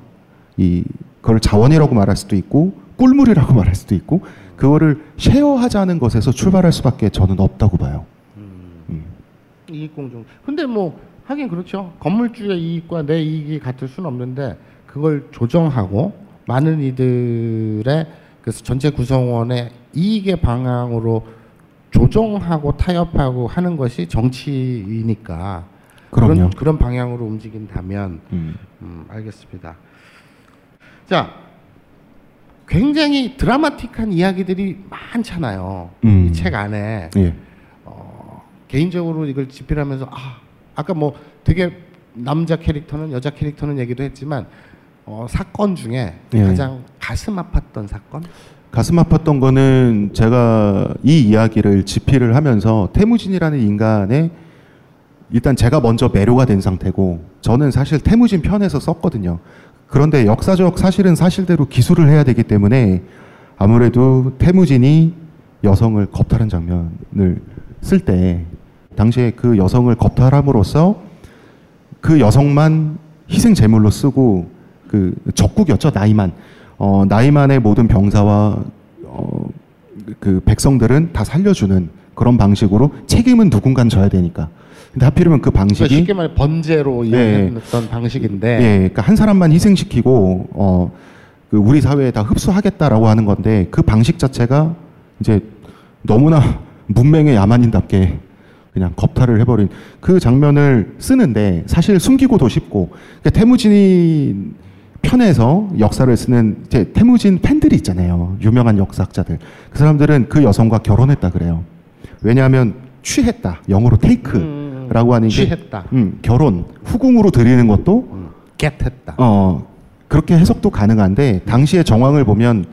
이 그걸 자원이라고 말할 수도 있고 꿀물이라고 말할 수도 있고 그거를 쉐어하자는 것에서 출발할 수밖에 저는 없다고 봐요. 음. 이익 공동. 근데 뭐 하긴 그렇죠. 건물주의 이익과 내 이익이 같을 수는 없는데 그걸 조정하고 많은 이들의 그 전체 구성원의 이익의 방향으로 조정하고 타협하고 하는 것이 정치이니까 그럼요. 그런 그런 방향으로 움직인다면 음. 음, 알겠습니다. 자, 굉장히 드라마틱한 이야기들이 많잖아요. 음. 이책 안에 예. 개인적으로 이걸 집필하면서 아 아까 뭐 되게 남자 캐릭터는 여자 캐릭터는 얘기도 했지만 어, 사건 중에 예. 가장 가슴 아팠던 사건 가슴 아팠던 거는 제가 이 이야기를 집필을 하면서 태무진이라는 인간의 일단 제가 먼저 매료가 된 상태고 저는 사실 태무진 편에서 썼거든요. 그런데 역사적 사실은 사실대로 기술을 해야 되기 때문에 아무래도 태무진이 여성을 겁탈한 장면을 쓸 때 당시에 그 여성을 겁탈함으로써 그 여성만 희생 제물로 쓰고 그 적국이었죠 나이만. 어, 나이만의 모든 병사와 어, 그 백성들은 다 살려주는 그런 방식으로 책임은 누군가는 져야 되니까. 근데 하필이면 그 그러니까 방식이 쉽게 말해 번제로 이용했던 방식인데. 예, 그러니까 한 사람만 희생시키고 어, 그 우리 사회에 다 흡수하겠다라고 하는 건데 그 방식 자체가 이제 너무나 문맹의 야만인답게 그냥 겁탈을 해버린 그 장면을 쓰는데 사실 숨기고 도 쉽고 그러니까 태무진 편에서 역사를 쓰는 이제 태무진 팬들이 있잖아요 유명한 역사학자들 그 사람들은 그 여성과 결혼했다 그래요 왜냐하면 취했다 영어로 테이크라고 하는 게 취했다. 음, 결혼 후궁으로 드리는 것도 음, 겟했다. 어 그렇게 해석도 가능한데 당시의 정황을 보면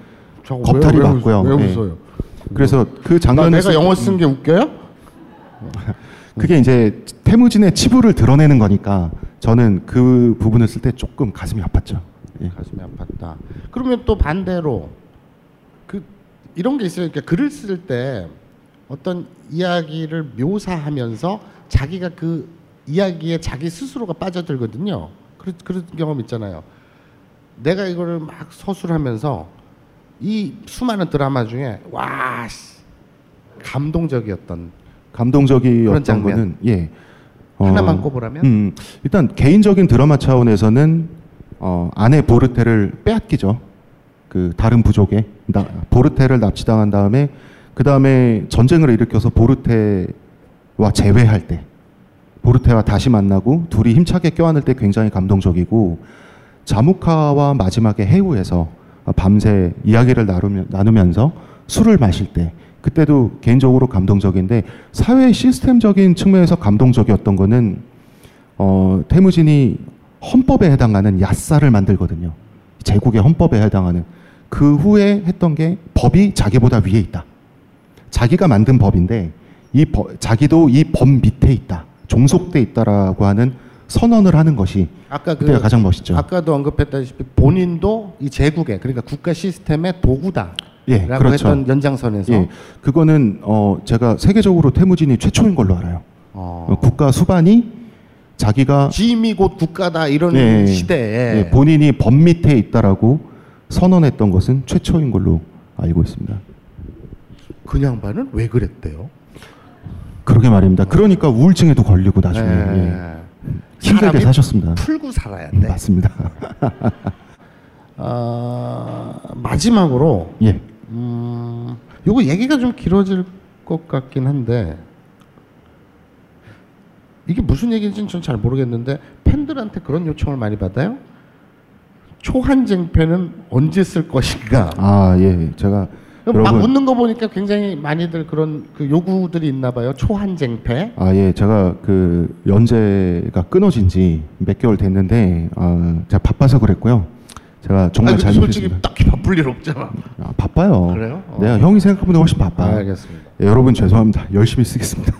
겁탈이 왜, 왜 맞고요. 웃- 왜 예. 웃어요? 그래서 그나 장면을 내가 쓸- 영어 쓴 게 웃겨요? 그게 이제 태무진의 치부를 드러내는 거니까 저는 그 부분을 쓸 때 조금 가슴이 아팠죠. 예. 가슴이 아팠다. 그러면 또 반대로 그 이런 게 있어요. 그러니까 글을 쓸 때 어떤 이야기를 묘사하면서 자기가 그 이야기에 자기 스스로가 빠져들거든요. 그런 그런 경험 있잖아요. 내가 이거를 막 서술하면서 이 수많은 드라마 중에 와 씨, 감동적이었던 감동적이었던. 거는 예. 하나만 꼽으라면 음, 일단 개인적인 드라마 차원에서는 어, 아내 보르테를 빼앗기죠. 그 다른 부족에 나, 보르테를 납치당한 다음에 그 다음에 전쟁을 일으켜서 보르테와 재회할 때 보르테와 다시 만나고 둘이 힘차게 껴안을 때 굉장히 감동적이고 자무카와 마지막에 해우에서 밤새 이야기를 나누면서 술을 마실 때 그때도 개인적으로 감동적인데 사회 시스템적인 측면에서 감동적이었던 거는 어, 태무진이 헌법에 해당하는 야사를 만들거든요. 제국의 헌법에 해당하는 그 후에 했던 게 법이 자기보다 위에 있다. 자기가 만든 법인데 이 법, 자기도 이 법 밑에 있다. 종속돼 있다라고 하는 선언을 하는 것이 아까 그 그때가 가장 멋있죠. 아까도 언급했다시피 본인도 이 제국의 그러니까 국가 시스템의 도구다. 예, 라고 그렇죠. 했던 연장선에서 예, 그거는 어, 제가 세계적으로 태무진이 최초인 걸로 알아요. 어, 어, 국가 수반이 자기가 짐이 곧 국가다 이런 예, 시대에 예, 본인이 법 밑에 있다라고 선언했던 것은 최초인 걸로 알고 있습니다. 그 양반은 왜 그랬대요? 그러게 말입니다. 그러니까 우울증에도 걸리고 나중에 예, 예. 힘들게 사셨습니다. 풀고 살아야 돼. 맞습니다. 아, 마지막으로 예. 음, 요거 얘기가 좀 길어질 것 같긴 한데 이게 무슨 얘기인지는 전 잘 모르겠는데 팬들한테 그런 요청을 많이 받아요. 초한쟁패는 언제 쓸 것인가? 아, 예. 제가 막 묻는 거 보니까 굉장히 많이들 그런 그 요구들이 있나 봐요. 초한쟁패. 아, 예. 제가 그 연재가 끊어진 지 몇 개월 됐는데 아, 제가 바빠서 그랬고요. 제가 정말 아니, 근데 솔직히 잘못했습니다. 딱히 바쁠 일 없잖아. 아, 바빠요. 그래요? 어. 내가 형이 생각보다 훨씬 바빠. 알겠습니다. 예, 여러분 죄송합니다. 열심히 쓰겠습니다.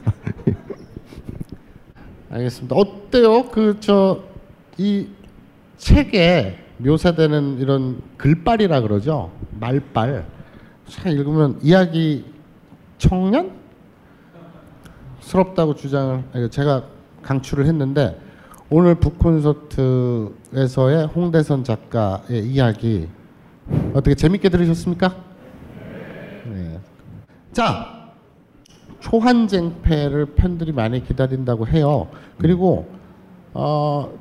알겠습니다. 어때요? 그 저 이 책에 묘사되는 이런 글빨이라 그러죠. 말빨. 참 읽으면 이야기 청년 스럽다고 주장을 제가 강추를 했는데 오늘 북콘서트에서의 홍대선 작가의 이야기 어떻게 재밌게 들으셨습니까? 네. 자, 초한쟁패를 팬들이 많이 기다린다고 해요. 그리고 어,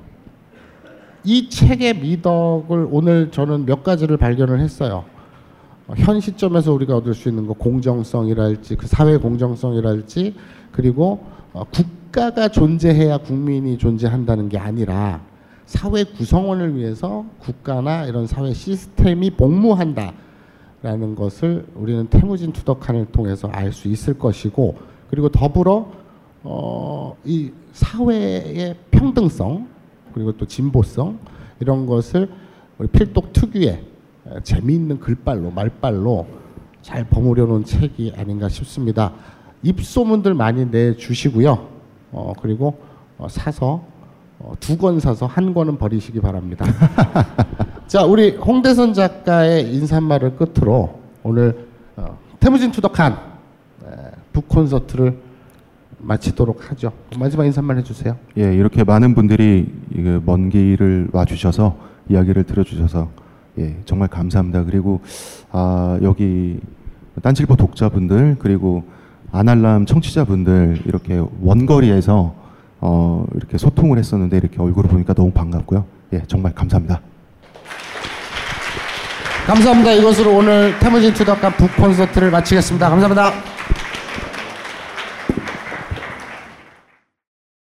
이 책의 미덕을 오늘 저는 몇 가지를 발견을 했어요. 어, 현 시점에서 우리가 얻을 수 있는 거 공정성이랄지 그 사회 공정성이랄지 그리고 어, 국가가 존재해야 국민이 존재한다는 게 아니라 사회 구성원을 위해서 국가나 이런 사회 시스템이 복무한다. 라는 것을 우리는 태무진 투덕한을 통해서 알 수 있을 것이고 그리고 더불어 어, 이 사회의 평등성 그리고 또 진보성 이런 것을 우리 필독 특유의 에, 재미있는 글발로 말발로 잘 버무려 놓은 책이 아닌가 싶습니다. 입소문들 많이 내 주시고요. 어, 그리고 어, 사서 어, 두권 사서 한 권은 버리시기 바랍니다. 자, 우리 홍대선 작가의 인사말을 끝으로 오늘 어, 태무진 투덕한 에, 북 콘서트를 마치도록 하죠. 마지막 인사말 해주세요. 예, 이렇게 많은 분들이 이먼 길을 와주셔서 이야기를 들어주셔서 예, 정말 감사합니다. 그리고 아, 여기 딴질보 독자분들 그리고 아날람 청취자분들 이렇게 원거리에서 어, 이렇게 소통을 했었는데 이렇게 얼굴을 보니까 너무 반갑고요. 예, 정말 감사합니다. 감사합니다. 이것으로 오늘 태무진 투덕한 북 콘서트를 마치겠습니다. 감사합니다.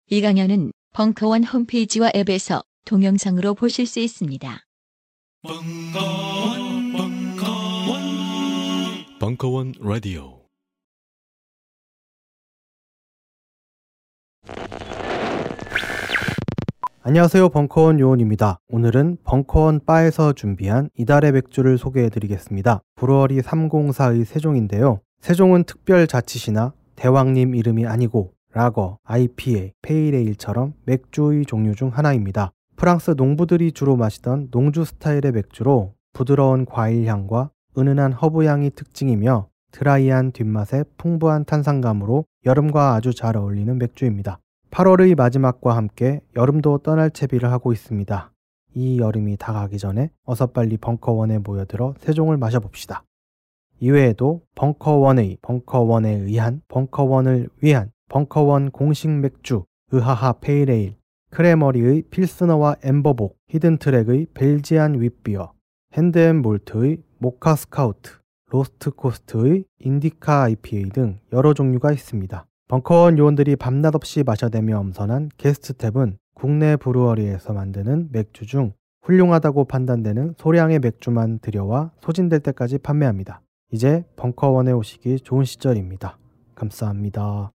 이 강연은 벙커원 홈페이지와 앱에서 동영상으로 보실 수 있습니다. 벙커원, 벙커원, 벙커원 라디오. 안녕하세요. 벙커원 요원입니다. 오늘은 벙커원 바에서 준비한 이달의 맥주를 소개해 드리겠습니다. 브루어리 304의 세종인데요. 세종은 특별자치시나 대왕님 이름이 아니고 라거, IPA, pale ale처럼 맥주의 종류 중 하나입니다. 프랑스 농부들이 주로 마시던 농주 스타일의 맥주로 부드러운 과일 향과 은은한 허브 향이 특징이며 드라이한 뒷맛에 풍부한 탄산감으로 여름과 아주 잘 어울리는 맥주입니다. 8월의 마지막과 함께 여름도 떠날 채비를 하고 있습니다. 이 여름이 다가기 전에 어서 빨리 벙커원에 모여들어 세종을 마셔봅시다. 이외에도 벙커원의 벙커원에 의한 벙커원을 위한 벙커원 공식 맥주 으하하 pale ale 크래머리의 pilsner와 amber bock 히든트랙의 Belgian wit beer 핸드앤몰트의 모카 stout 로스트 코스트의 인디카 IPA 등 여러 종류가 있습니다. 벙커원 요원들이 밤낮 없이 마셔대며 엄선한 guest tap은 국내 brewery에서 만드는 맥주 중 훌륭하다고 판단되는 소량의 맥주만 들여와 소진될 때까지 판매합니다. 이제 벙커원에 오시기 좋은 시절입니다. 감사합니다.